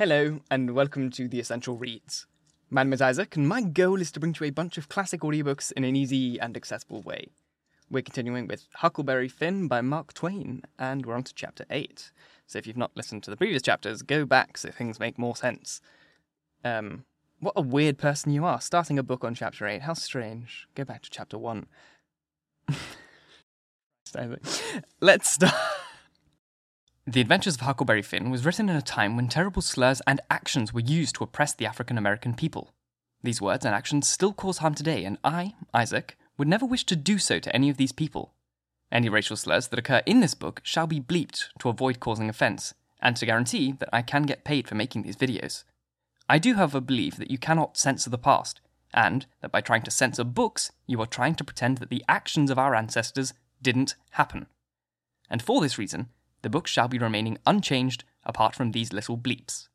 Hello, and welcome to The Essential Reads. My name is Isaac, and my goal is to bring to you a bunch of classic audiobooks in an easy and accessible way. We're continuing with Huckleberry Finn by Mark Twain, and we're on to chapter 8. So if you've not listened to the previous chapters, go back so things make more sense. Um, what a weird person you are, starting a book on chapter 8. How strange. Go back to chapter 1. Let's start. The Adventures of Huckleberry Finn was written in a time when terrible slurs and actions were used to oppress the African American people. These words and actions still cause harm today, and I, Isaac, would never wish to do so to any of these people. Any racial slurs that occur in this book shall be bleeped to avoid causing offence, and to guarantee that I can get paid for making these videos. I do, however, believe that you cannot censor the past, and that by trying to censor books, you are trying to pretend that the actions of our ancestors didn't happen. And for this reason, the book shall be remaining unchanged apart from these little bleeps.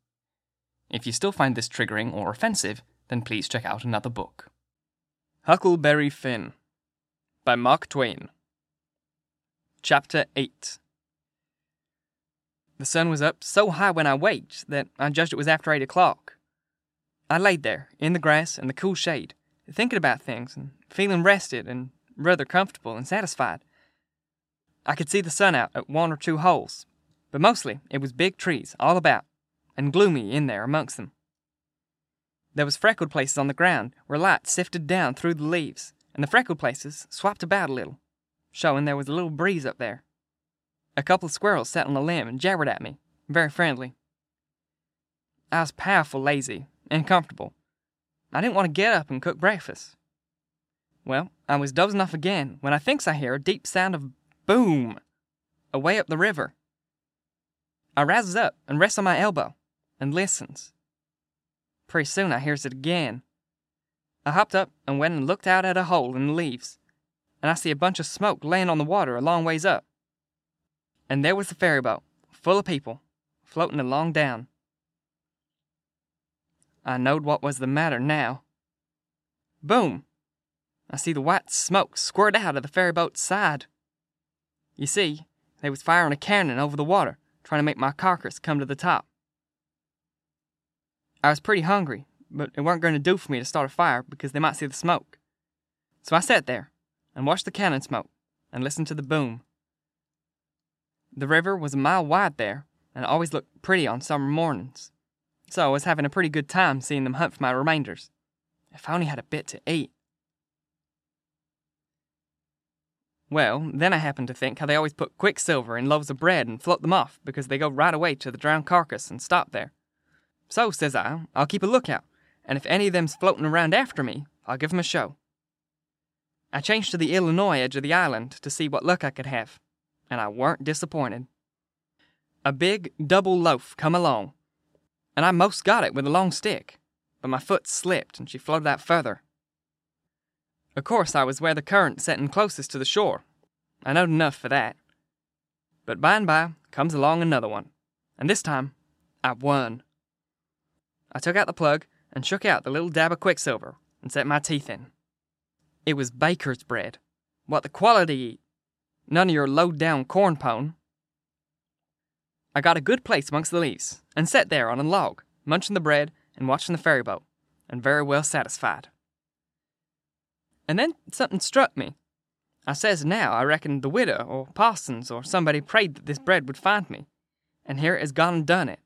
If you still find this triggering or offensive, then please check out another book. Huckleberry Finn by Mark Twain. Chapter 8 The sun was up so high when I waked that I judged it was after 8 o'clock. I laid there, in the grass and the cool shade, thinking about things and feeling rested and rather comfortable and satisfied. I could see the sun out at one or two holes, but mostly it was big trees all about, and gloomy in there amongst them. There was freckled places on the ground where light sifted down through the leaves, and the freckled places swapped about a little, showing there was a little breeze up there. A couple of squirrels sat on a limb and jabbered at me, very friendly. I was powerful lazy and comfortable. I didn't want to get up and cook breakfast. Well, I was dozing off again when I thinks I hear a deep sound of Boom! Away up the river. I rises up and rests on my elbow and listens. Pretty soon I hears it again. I hopped up and went and looked out at a hole in the leaves, and I see a bunch of smoke laying on the water a long ways up. And there was the ferry boat, full of people, floating along down. I knowed what was the matter now. Boom! I see the white smoke squirt out of the ferry boat's side. You see, they was firing a cannon over the water, trying to make my carcass come to the top. I was pretty hungry, but it weren't going to do for me to start a fire because they might see the smoke. So I sat there and watched the cannon smoke and listened to the boom. The river was a mile wide there and always looked pretty on summer mornings. So I was having a pretty good time seeing them hunt for my remainders. If I only had a bit to eat. Well, then I happened to think how they always put quicksilver in loaves of bread and float them off because they go right away to the drowned carcass and stop there. So, says I, I'll keep a lookout, and if any of them's floating around after me, I'll give 'em a show. I changed to the Illinois edge of the island to see what luck I could have, and I weren't disappointed. A big double loaf come along, and I most got it with a long stick, but my foot slipped and she floated out further. Of course, I was where the current set in closest to the shore. I knowed enough for that. But by and by comes along another one, and this time I won. I took out the plug and shook out the little dab of quicksilver and set my teeth in. It was baker's bread, what the quality eat, none of your low down corn pone. I got a good place amongst the leaves and sat there on a log, munching the bread and watching the ferry boat, and very well satisfied. And then something struck me. I says now I reckon the widow or Parsons or somebody prayed that this bread would find me, and here it has gone and done it.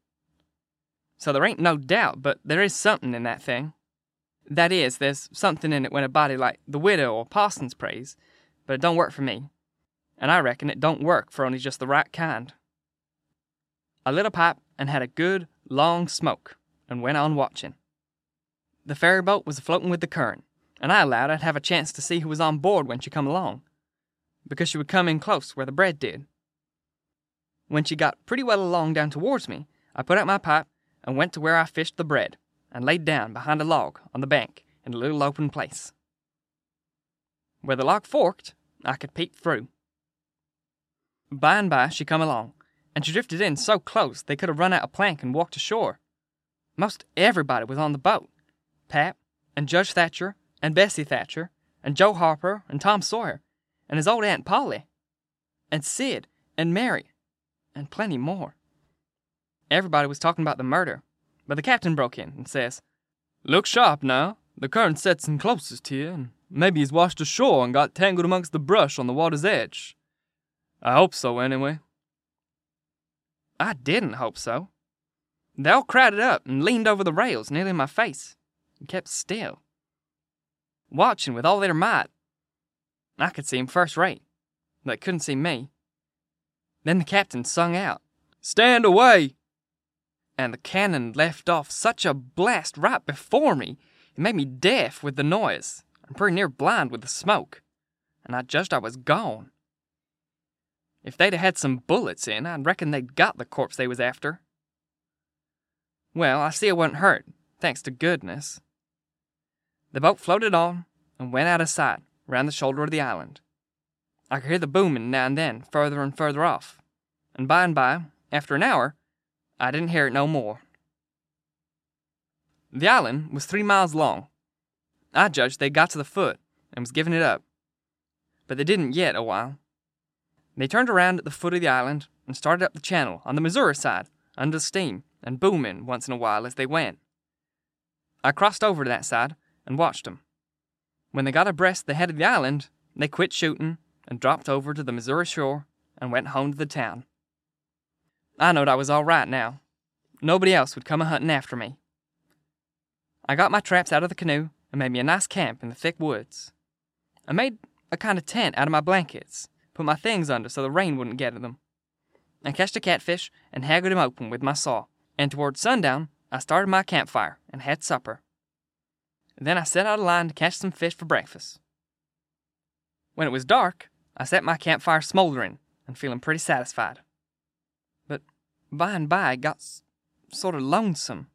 So there ain't no doubt, but there is something in that thing. That is, there's something in it when a body like the widow or Parsons prays, but it don't work for me. And I reckon it don't work for only just the right kind. I lit a pipe and had a good, long smoke, and went on watching. The ferry boat was floating with the current, and I allowed I'd have a chance to see who was on board when she come along, because she would come in close where the bread did. When she got pretty well along down towards me, I put out my pipe and went to where I fished the bread, and laid down behind a log on the bank in a little open place. Where the log forked, I could peep through. By and by she come along, and she drifted in so close they could have run out a plank and walked ashore. Most everybody was on the boat. Pap and Judge Thatcher and Bessie Thatcher, and Joe Harper, and Tom Sawyer, and his old Aunt Polly, and Sid, and Mary, and plenty more. Everybody was talking about the murder, But the captain broke in and says, Look sharp now. The current sets in closest here, and maybe he's washed ashore and got tangled amongst the brush on the water's edge. I hope so, anyway. I didn't hope so. They all crowded up and leaned over the rails nearly in my face and kept still, watching with all their might. I could see 'em first rate. But they couldn't see me. Then the captain sung out, Stand away! And the cannon left off such a blast right before me, it made me deaf with the noise and pretty near blind with the smoke, and I judged I was gone. If they'd had some bullets in, I reckon they'd got the corpse they was after. Well, I see I wasn't hurt, thanks to goodness. The boat floated on and went out of sight round the shoulder of the island. I could hear the booming now and then, further and further off, and by and by, after an hour, I didn't hear it no more. The island was three miles long. I judged they'd got to the foot and was giving it up, but they didn't yet a while. They turned around at the foot of the island and started up the channel on the Missouri side, under steam and booming once in a while as they went. I crossed over to that side and watched watched 'em. When they got abreast the head of the island, they quit shooting and dropped over to the Missouri shore and went home to the town. I knowed I was all right now. Nobody else would come a hunting after me. I got my traps out of the canoe and made me a nice camp in the thick woods. I made a kind of tent out of my blankets, put my things under so the rain wouldn't get at them. I catched a catfish and haggled him open with my saw, and toward sundown I started my campfire and had supper. Then I set out a line to catch some fish for breakfast. When it was dark, I set my campfire smoldering and feeling pretty satisfied. But by and by it got s- sort of lonesome.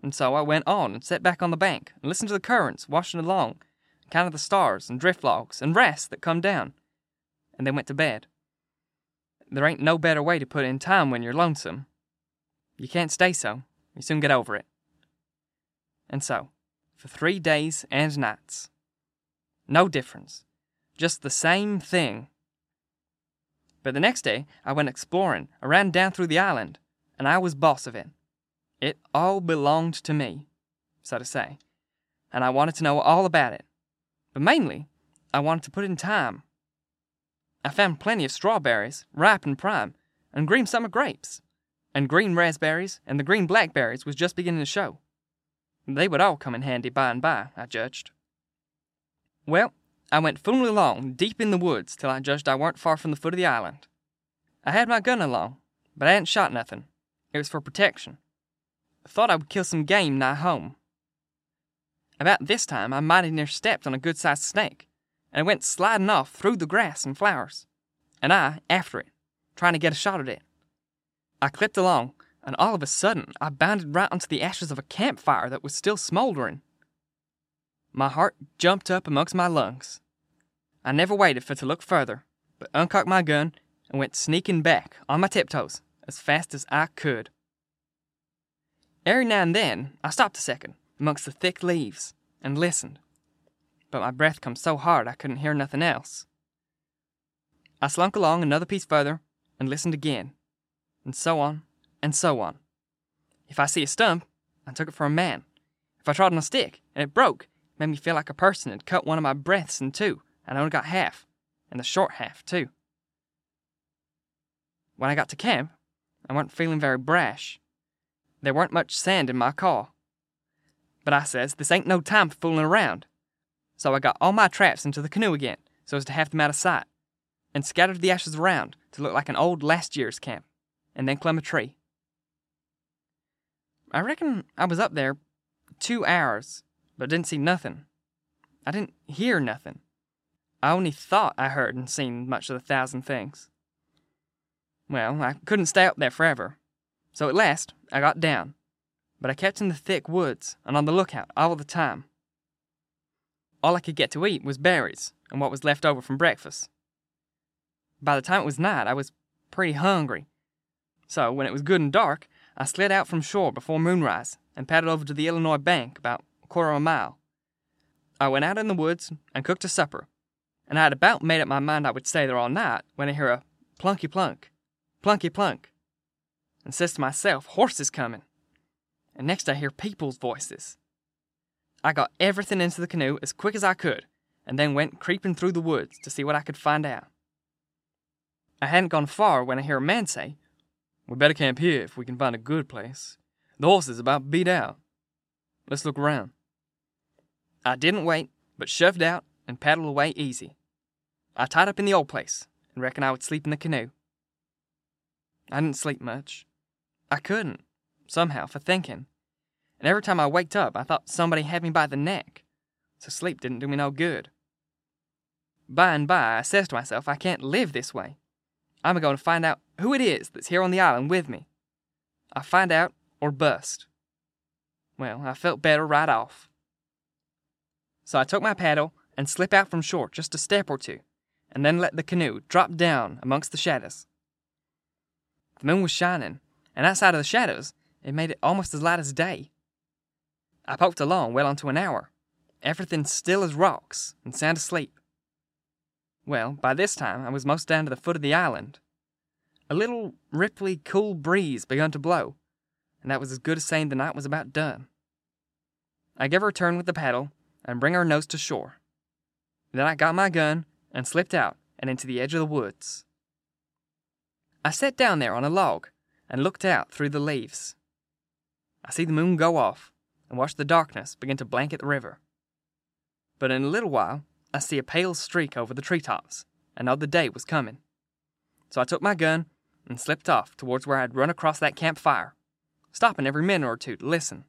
And so I went on and sat back on the bank and listened to the currents washing along, and counted the stars and drift logs and rests that come down, and then went to bed. There ain't no better way to put in time when you're lonesome. You can't stay so. You soon get over it. And so, for three days and nights. No difference. Just the same thing. But the next day, I went exploring, I ran down through the island, and I was boss of it. It all belonged to me, so to say, and I wanted to know all about it. But mainly, I wanted to put in time. I found plenty of strawberries, ripe and prime, and green summer grapes, and green raspberries, and the green blackberries was just beginning to show. They would all come in handy by and by, I judged. Well, I went fooling along deep in the woods till I judged I weren't far from the foot of the island. I had my gun along, but I hadn't shot nothing. It was for protection. I thought I would kill some game nigh home. About this time, I mighty near stepped on a good sized snake, and it went sliding off through the grass and flowers, and I after it, trying to get a shot at it. I clipped along, and all of a sudden I bounded right onto the ashes of a campfire that was still smoldering. My heart jumped up amongst my lungs. I never waited for to look further, but uncocked my gun and went sneaking back on my tiptoes as fast as I could. Every now and then I stopped a second amongst the thick leaves and listened, but my breath come so hard I couldn't hear nothing else. I slunk along another piece further and listened again, and so on and so on. If I see a stump, I took it for a man. If I trod on a stick and it broke, it made me feel like a person had cut one of my breaths in two, and I only got half, and the short half, too. When I got to camp, I wasn't feeling very brash. There weren't much sand in my car. But I says, this ain't no time for fooling around. So I got all my traps into the canoe again, so as to have them out of sight, and scattered the ashes around to look like an old last year's camp, and then climb a tree. I reckon I was up there two hours, but didn't see nothing. I didn't hear nothing. I only thought I heard and seen much of the thousand things. Well, I couldn't stay up there forever, so at last I got down, but I kept in the thick woods and on the lookout all the time. All I could get to eat was berries and what was left over from breakfast. By the time it was night, I was pretty hungry, so when it was good and dark, I slid out from shore before moonrise and paddled over to the Illinois bank about a quarter of a mile. I went out in the woods and cooked a supper, and I had about made up my mind I would stay there all night when I hear a plunky plunk, plunky plunk, and says to myself, horses coming. and next I hear people's voices. I got everything into the canoe as quick as I could, and then went creeping through the woods to see what I could find out. I hadn't gone far when I hear a man say, We better camp here if we can find a good place. The horses about beat out. Let's look around. I didn't wait, but shoved out and paddled away easy. I tied up in the old place and reckoned I would sleep in the canoe. I didn't sleep much. I couldn't, somehow, for thinking. And every time I waked up, I thought somebody had me by the neck. So sleep didn't do me no good. By and by, I says to myself, I can't live this way. I'm a going to find out who it is that's here on the island with me. I find out or bust. Well, I felt better right off. So I took my paddle and slipped out from shore just a step or two, and then let the canoe drop down amongst the shadows. The moon was shining, and outside of the shadows, it made it almost as light as day. I poked along well into an hour, everything still as rocks and sound asleep. Well, by this time I was most down to the foot of the island. A little ripply, cool breeze begun to blow, and that was as good as saying the night was about done. I gave her a turn with the paddle and bring her nose to shore. Then I got my gun and slipped out and into the edge of the woods. I sat down there on a log and looked out through the leaves. I see the moon go off and watch the darkness begin to blanket the river. But in a little while, I see a pale streak over the treetops and know the day was coming. So I took my gun and slipped off towards where I'd run across that campfire, stopping every minute or two to listen.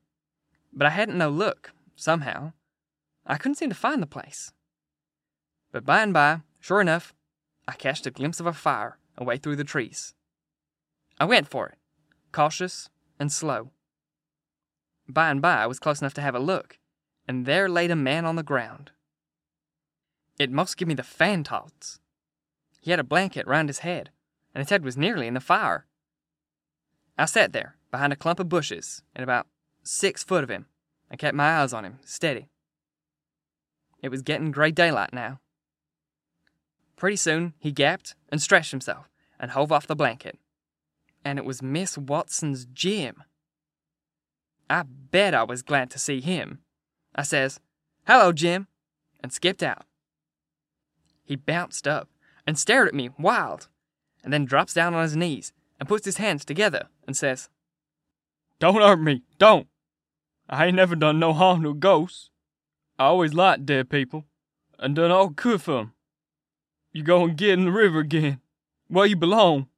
But I hadn't no look, somehow. I couldn't seem to find the place. But by and by, sure enough, I catched a glimpse of a fire away through the trees. I went for it, cautious and slow. By and by, I was close enough to have a look, and there laid a man on the ground. It most give me the fantods. He had a blanket round his head, and his head was nearly in the fire. I sat there, behind a clump of bushes, and about six foot of him, and kept my eyes on him, steady. It was getting gray daylight now. Pretty soon he gapped and stretched himself and hove off the blanket. And it was Miss Watson's Jim. I bet I was glad to see him. I says, Hello, Jim, and skipped out. He bounced up and stared at me wild, and then drops down on his knees and puts his hands together and says, Don't hurt me, don't. I ain't never done no harm to a ghost. I always liked dead people, and done all good for 'em. You go and get in the river again, where you belong.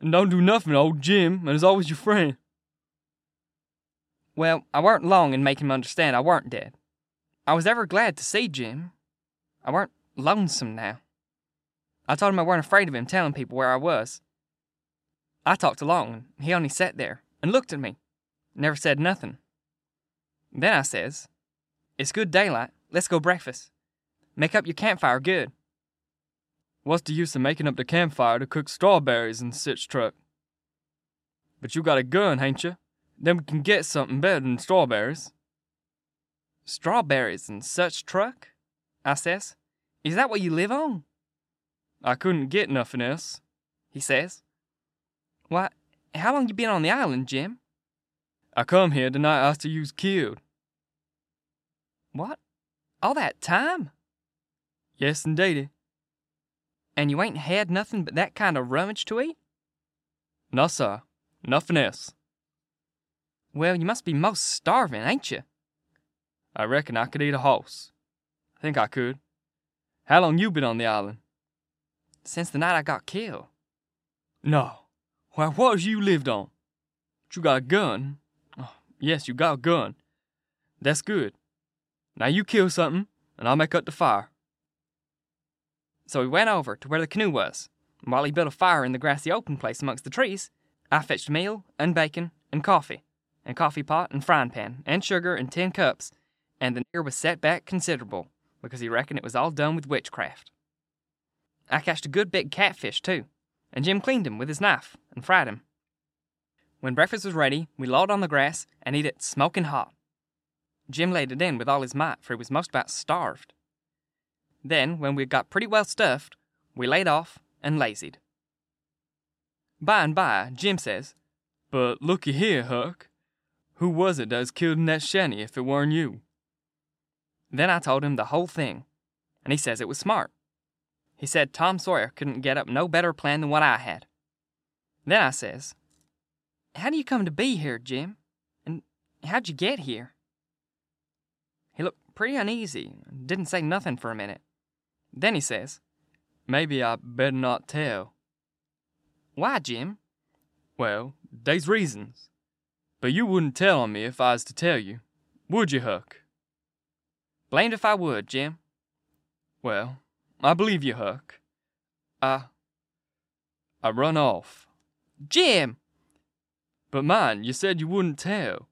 And don't do nothing, old Jim, and is always your friend. Well, I weren't long in making him understand I weren't dead. I was ever glad to see Jim. I weren't lonesome now. I told him I weren't afraid of him telling people where I was. I talked along, and he only sat there and looked at me, never said nothing. Then I says, It's good daylight. Let's go breakfast. Make up your campfire good. What's the use of making up the campfire to cook strawberries in such truck? But you got a gun, hain't you? Then we can get something better than strawberries. Strawberries in such truck? I says. Is that what you live on? I couldn't get nothing else, he says. Why, how long you been on the island, Jim? I come here the night after you was killed. What? All that time? Yes, indeedy. And you ain't had nothing but that kind of rummage to eat? No, sir. Nothing else. Well, you must be most starving, ain't you? I reckon I could eat a horse. I think I could. How long you been on the island? Since the night I got killed. No. Why, what you lived on? But you got a gun. Oh, yes, you got a gun. That's good. Now you kill something, and I'll make up the fire. So we went over to where the canoe was, and while he built a fire in the grassy open place amongst the trees, I fetched meal and bacon and coffee, and coffee pot and frying pan, and sugar and tin cups, and the nigger was set back considerable, because he reckoned it was all done with witchcraft. I catched a good big catfish, too, and Jim cleaned him with his knife and fried him. When breakfast was ready, we lolled on the grass and eat it smoking hot. Jim laid it in with all his might, for he was most about starved. Then, when we got pretty well stuffed, we laid off and lazied. By and by, Jim says, But looky here, Huck. Who was it that was killed in that shanty if it weren't you? Then I told him the whole thing, and he says it was smart. He said Tom Sawyer couldn't get up no better plan than what I had. Then I says, How do you come to be here, Jim? And how'd you get here? He looked pretty uneasy and didn't say nothing for a minute. Then he says, Maybe I better not tell. Why, Jim? Well, they's reasons. But you wouldn't tell on me if I was to tell you, would you, Huck? Blamed if I would, Jim. Well, I believe you, Huck. I. I run off. Jim! But mind, you said you wouldn't tell.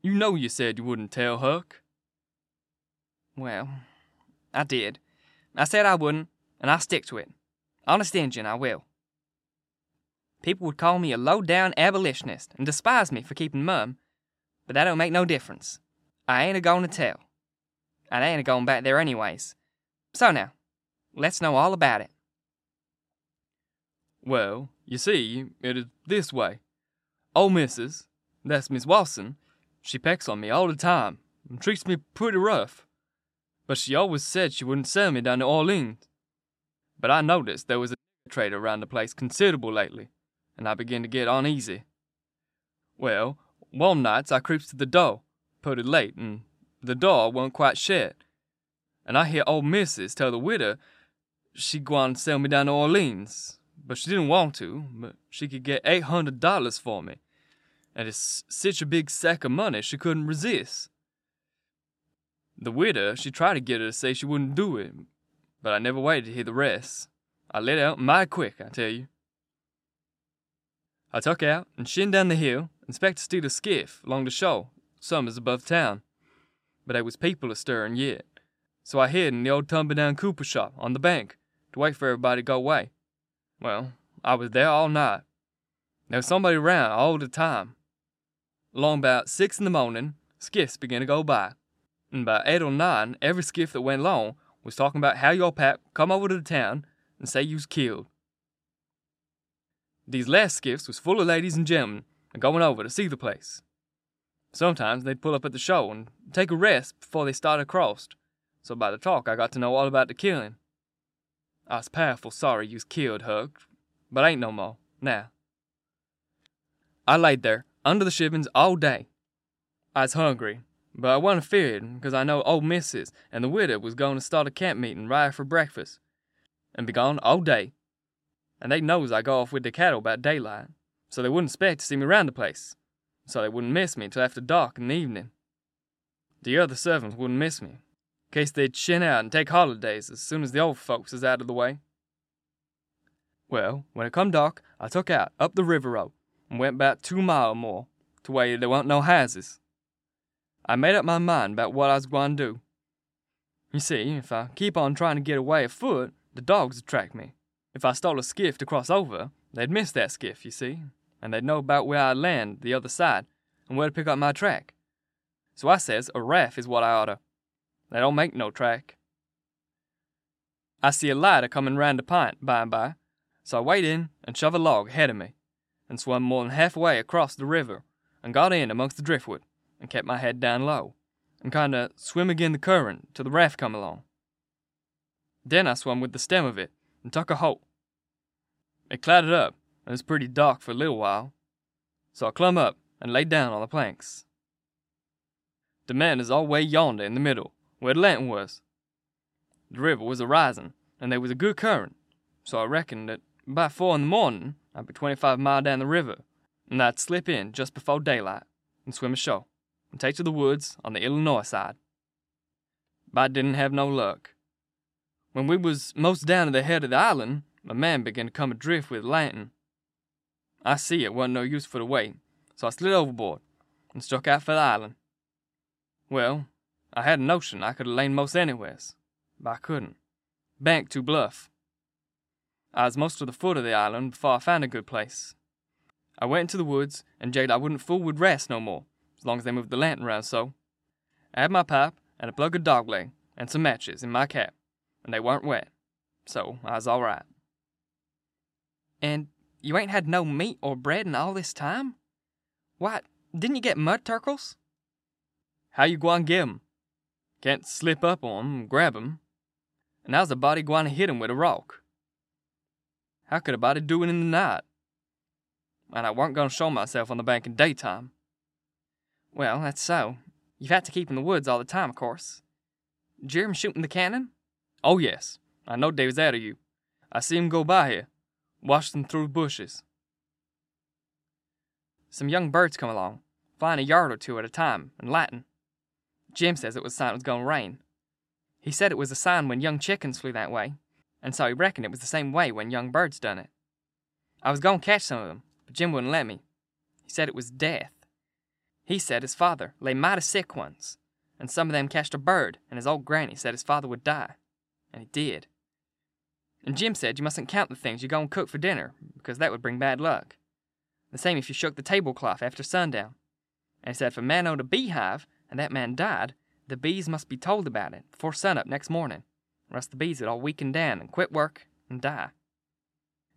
You know you said you wouldn't tell, Huck. Well, I did. I said I wouldn't, and I'll stick to it. Honest Injun, I will. People would call me a low down abolitionist and despise me for keeping mum, but that don't make no difference. I ain't a goin' to tell. I ain't a goin' back there anyways. So now, let's know all about it. Well, you see, it is this way. Old missus, that's Miss Watson, she pecks on me all the time and treats me pretty rough. But she always said she wouldn't sell me down to Orleans. But I noticed there was a trader around the place considerable lately, and I began to get uneasy. Well, one nights I creeps to the door, pretty late, and the door wasn't quite shut. And I hear old missus tell the widow she gwine sell me down to Orleans, but she didn't want to, but she could get eight hundred dollars for me, and it's such a big sack of money she couldn't resist. The widow, she tried to get her to say she wouldn't do it, but I never waited to hear the rest. I let out mighty quick, I tell you. I tuck out and shin down the hill, and expect to steal a skiff along the shore, summers above town. But there was people a yet, so I hid in the old tumble down cooper shop on the bank to wait for everybody to go away. Well, I was there all night. There was somebody around all the time. Along about six in the morning, skiffs began to go by, and by eight or nine, every skiff that went along was talking about how your pap come over to the town and say you was killed. These last skiffs was full of ladies and gentlemen a going over to see the place. Sometimes they'd pull up at the show and take a rest before they started across, so by the talk I got to know all about the killing. I was powerful sorry you was killed, Huck, but ain't no more, now. I laid there, under the shippings, all day. I was hungry, but I wasn't feared, because I know old missus and the widow was going to start a camp meeting right for breakfast, and be gone all day. And they knows I go off with the cattle about daylight, so they wouldn't expect to see me round the place, so they wouldn't miss me till after dark in the evening. The other servants wouldn't miss me, case they'd shin out and take holidays as soon as the old folks is out of the way. Well, when it come dark, I took out up the river road and went about two mile or more to where there wa'n't no houses. I made up my mind about what I was to do. You see, if I keep on trying to get away afoot, the dogs would track me. If I stole a skiff to cross over, they'd miss that skiff, you see, and they'd know about where I'd land the other side and where to pick up my track. So I says a raft is what I oughta. They don't make no track. I see a light a comin' round the pint by and by, so I wade in and shove a log ahead of me, and swum more than halfway across the river, and got in amongst the driftwood, and kept my head down low, and kinda swim agin the current till the raft come along. Then I swum with the stem of it, and took a holt. It clouded up, and it was pretty dark for a little while, so I clumb up and laid down on the planks. The man is all way yonder in the middle, where the lantern was. The river was a risin', and there was a good current, so I reckoned that by four in the morning I'd be twenty-five mile down the river, and I'd slip in just before daylight and swim ashore and take to the woods on the Illinois side. But I didn't have no luck. When we was most down to the head of the island, a man began to come adrift with a lantern. I see it wasn't no use for the wait, so I slid overboard and struck out for the island. Well, I had a notion I could have lain most anywheres, but I couldn't. Bank too bluff. I was most to the foot of the island before I found a good place. I went into the woods and jaded I wouldn't fool with rats no more, as long as they moved the lantern round so. I had my pipe and a plug of dog leg and some matches in my cap, and they weren't wet, so I was all right. And you ain't had no meat or bread in all this time? Why, Didn't you get mud turkles? How you gwine get 'em? Can't slip up on 'em and grab 'em. And how's a body gwine to hit 'em with a rock? How could a body do it in the night? And I weren't going to show myself on the bank in daytime. Well, that's so. You've had to keep in the woods all the time, of course. Did shooting the cannon? Oh, yes. I know was after you. I see him go by here. Them through bushes. Some young birds come along, flying a yard or two at a time, in Latin. Jim says it was sign it was going to rain. He said it was a sign when young chickens flew that way, and so he reckoned it was the same way when young birds done it. I was going to catch some of them, but Jim wouldn't let me. He said it was death. He said his father lay mighty sick once, and some of them catched a bird, and his old granny said his father would die. And he did. And Jim said you mustn't count the things you're going to cook for dinner, because that would bring bad luck. The same if you shook the tablecloth after sundown. And he said if a man owned a beehive, and that man died, the bees must be told about it before sunup next morning, or else the bees would all weaken down and quit work and die.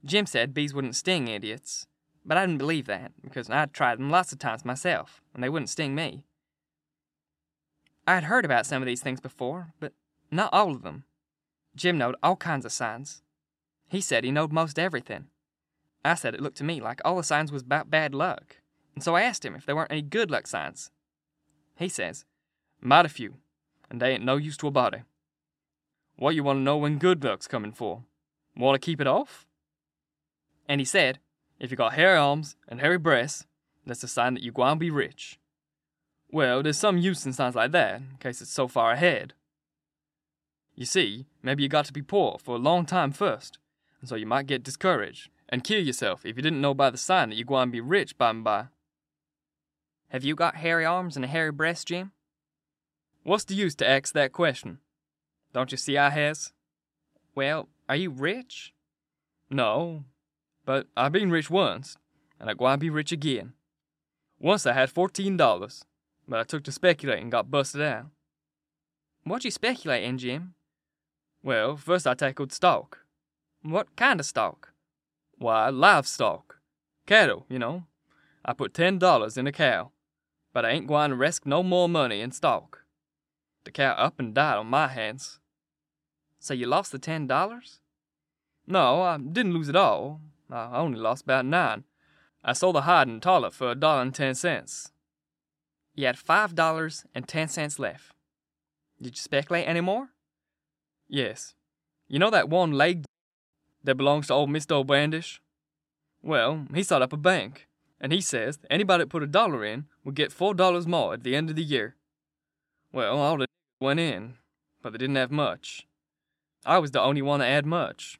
Jim said bees wouldn't sting idiots, but I didn't believe that, because I'd tried them lots of times myself, and they wouldn't sting me. I had heard about some of these things before, but not all of them. Jim knowed all kinds of signs. He said he knowed most everything. I said it looked to me like all the signs was about bad luck, and so I asked him if there weren't any good luck signs. He says, Mighty few, and they ain't no use to a body. What you want to know when good luck's coming for? Want to keep it off? And he said, If you got hairy arms and hairy breasts, that's a sign that you gwine be rich. Well, there's some use in signs like that, in case it's so far ahead. You see, maybe you got to be poor for a long time first, and so you might get discouraged and kill yourself if you didn't know by the sign that you gwine be rich by and by. Have you got hairy arms and a hairy breast, Jim? What's the use to ask that question? Don't you see I has? Well, are you rich? No, but I been rich once, and I gwine be rich again. Once I had fourteen dollars, but I took to speculating and got busted out. What you speculating, Jim? Well, first I tackled stock. What kind of stock? Why, livestock. Cattle, you know. I put ten dollars in a cow, but I ain't gwine to risk no more money in stock. The cow up and died on my hands. So you lost the ten dollars? No, I didn't lose it all. I only lost about nine. I sold the hide and tallow for a dollar and ten cents. You had five dollars and ten cents left. Did you speculate any more? Yes. You know that one leg that belongs to old Mr. Bradish? Well, he set up a bank, and he says anybody that put a dollar in would get four dollars more at the end of the year. Well, all the went in, but they didn't have much. I was the only one that had much,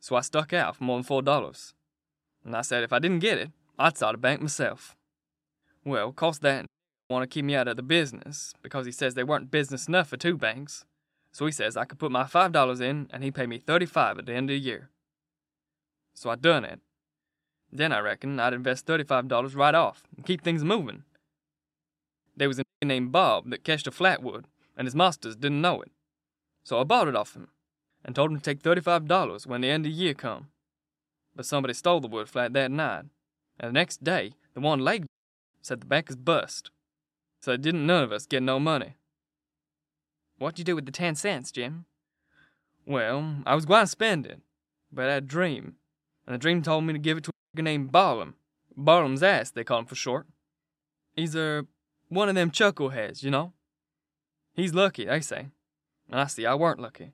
so I stuck out for more than four dollars. And I said if I didn't get it, I'd start a bank myself. Well, cost that want to keep me out of the business because he says they weren't business enough for two banks. So he says I could put my five dollars in and he'd pay me thirty-five at the end of the year. So I done it. Then I reckon I'd invest thirty-five dollars right off and keep things moving. There was a nigger named Bob that cashed a flatwood, and his masters didn't know it. So I bought it off him, and told him to take thirty-five dollars when the end of the year come. But somebody stole the wood flat that night, and the next day the one leg said the bank is bust. So it didn't none of us get no money. What'd you do with the ten cents, Jim? Well, I was going to spend it, but I had a dream, and the dream told me to give it to named Balum. Balum's ass, they call him for short. He's a one of them chuckleheads, you know. He's lucky, they say, and I see I weren't lucky.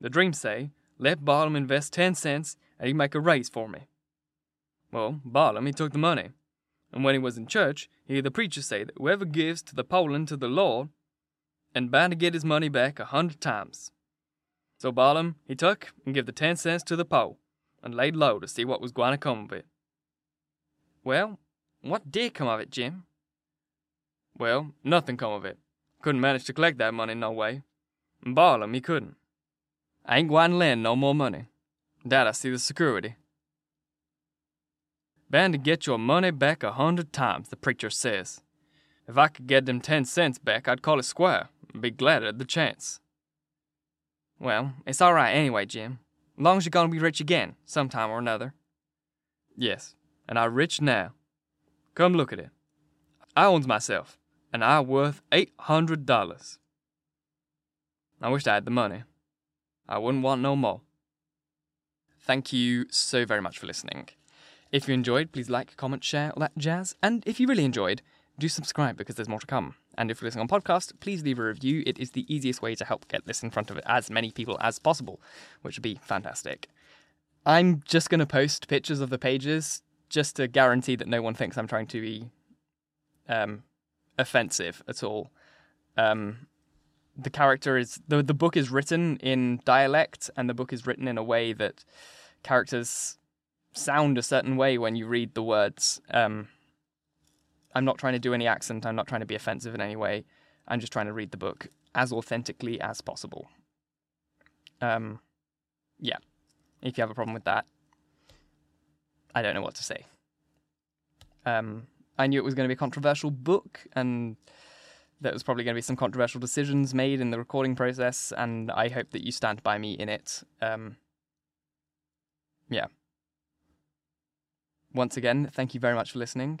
The dream say, let Balum invest ten cents and he'd make a raise for me. Well, Balum, he took the money, and when he was in church, he heard the preacher say that whoever gives to the Poland to the Lord, and bound to get his money back a hundred times. So Balum, he took and give the ten cents to the pole, and laid low to see what was going to come of it. Well, what did come of it, Jim? Well, nothing come of it. Couldn't manage to collect that money no way. And he couldn't. I ain't gwine to lend no more money. That I see the security. Bound to get your money back a hundred times, the preacher says. If I could get them ten cents back, I'd call it square and be glad at the chance. Well, it's all right anyway, Jim. Long as you're gonna be rich again, sometime or another. Yes, and I'm rich now. come look at it. I owns myself, and I worth eight hundred dollars. I wished I had the money. I wouldn't want no more. Thank you so very much for listening. If you enjoyed, please like, comment, share, all that jazz. And if you really enjoyed, do subscribe because there's more to come. And if you're listening on podcast, please leave a review. It is the easiest way to help get this in front of as many people as possible, which would be fantastic. I'm just going to post pictures of the pages just to guarantee that no one thinks I'm trying to be um, offensive at all. Um, the character is the the book is written in dialect, and the book is written in a way that characters sound a certain way when you read the words. Um, I'm not trying to do any accent. I'm not trying to be offensive in any way. I'm just trying to read the book as authentically as possible. Um, yeah. If you have a problem with that, I don't know what to say. Um, I knew it was going to be a controversial book, and there was probably going to be some controversial decisions made in the recording process, and I hope that you stand by me in it. Um, yeah. Once again, thank you very much for listening,